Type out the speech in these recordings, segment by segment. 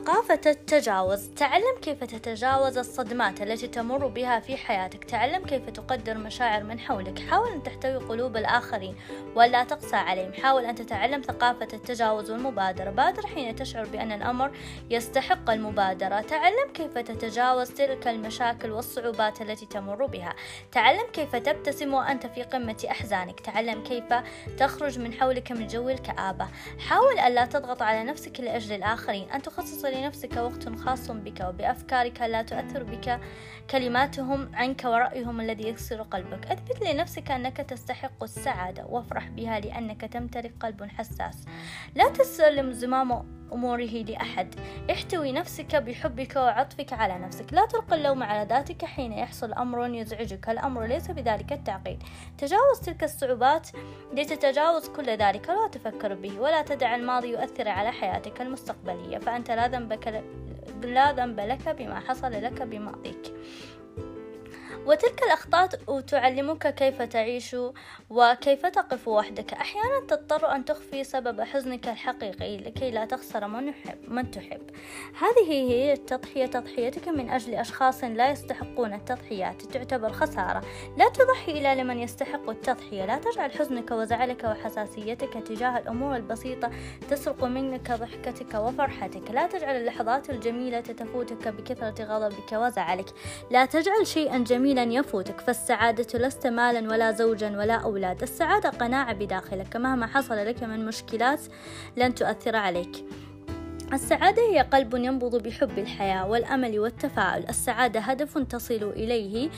ثقافة التجاوز. تعلم كيف تتجاوز الصدمات التي تمر بها في حياتك. تعلم كيف تقدر مشاعر من حولك. حاول أن تحتوي قلوب الآخرين ولا تقسى عليهم. حاول أن تتعلم ثقافة التجاوز والمبادرة بادر حين تشعر بأن الأمر يستحق المبادرة. تعلم كيف تتجاوز تلك المشاكل والصعوبات التي تمر بها. تعلم كيف تبتسم وأنت في قمة أحزانك. تعلم كيف تخرج من حولك من جو الكآبة. حاول ألا تضغط على نفسك لأجل الآخرين. أن تخصص لنفسك وقت خاص بك وبأفكارك لا تؤثر بك كلماتهم عنك ورأيهم الذي يكسر قلبك. أثبت لنفسك أنك تستحق السعادة وافرح بها لأنك تمتلك قلب حساس. لا تسلم زمام أموره لأحد. احتوي نفسك بحبك وعطفك على نفسك. لا تلقي اللوم على ذاتك حين يحصل أمر يزعجك. الأمر ليس بذلك التعقيد. تجاوز تلك الصعوبات لتتجاوز كل ذلك. لا تفكر به ولا تدع الماضي يؤثر على حياتك المستقبلية. فأنت لا لا ذنب لك بما حصل لك بماضيك. وتلك الأخطاء تعلمك كيف تعيش وكيف تقف وحدك. أحيانا تضطر أن تخفي سبب حزنك الحقيقي لكي لا تخسر من, يحب من تحب. هذه هي التضحية. تضحيتك من أجل أشخاص لا يستحقون التضحيات تعتبر خسارة. لا تضحي إلى لمن يستحق التضحية. لا تجعل حزنك وزعلك وحساسيتك تجاه الأمور البسيطة تسرق منك ضحكتك وفرحتك. لا تجعل اللحظات الجميلة تفوتك بكثرة غضبك وزعلك. لا تجعل شيئا جميلا جميلا يفوتك فالسعادة لست مالا ولا زوجا ولا أولاد. السعادة قناعة بداخلك. مهما حصل لك من مشكلات لن تؤثر عليك. السعادة هي قلب ينبض بحب الحياة والأمل والتفاؤل. السعادة هدف تصل إليه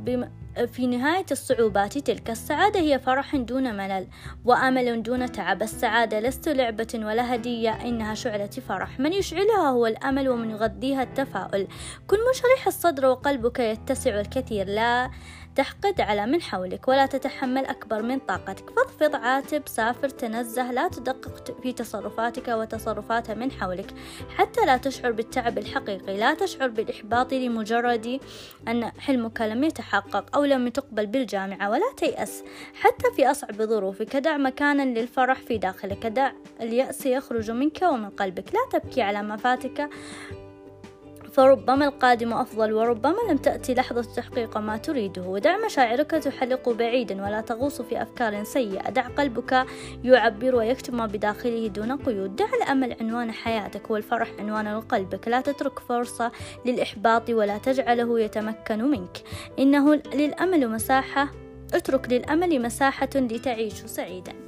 بم... في نهاية الصعوبات تلك السعادة هي فرح دون ملل. وأمل دون تعب. السعادة لست لعبة ولا هدية إنها شعلة فرح. من يشعلها هو الأمل ومن يغذيها التفاؤل. كن منشرح الصدر وقلبك يتسع الكثير. لا تحقد على من حولك ولا تتحمل أكبر من طاقتك. فضفض عاتب سافر تنزه لا تدقق في تصرفاتك وتصرفات من حولك. حتى لا تشعر بالتعب الحقيقي لا تشعر بالإحباط لمجرد أن حلمك لم يتحقق أو لم تقبل بالجامعة ولا تيأس. حتى في أصعب ظروفك دع مكانا للفرح في داخلك دع اليأس يخرج منك ومن قلبك. لا تبكي على ما فاتك فربما القادم أفضل وربما لم تأتي لحظة تحقيق ما تريده. ودع مشاعرك تحلق بعيدا ولا تغوص في أفكار سيئة. دع قلبك يعبر ويكتب ما بداخله دون قيود. دع الأمل عنوان حياتك والفرح عنوان قلبك لا تترك فرصة للإحباط ولا تجعله يتمكن منك. إنه للأمل مساحة اترك للأمل مساحة لتعيش سعيدا.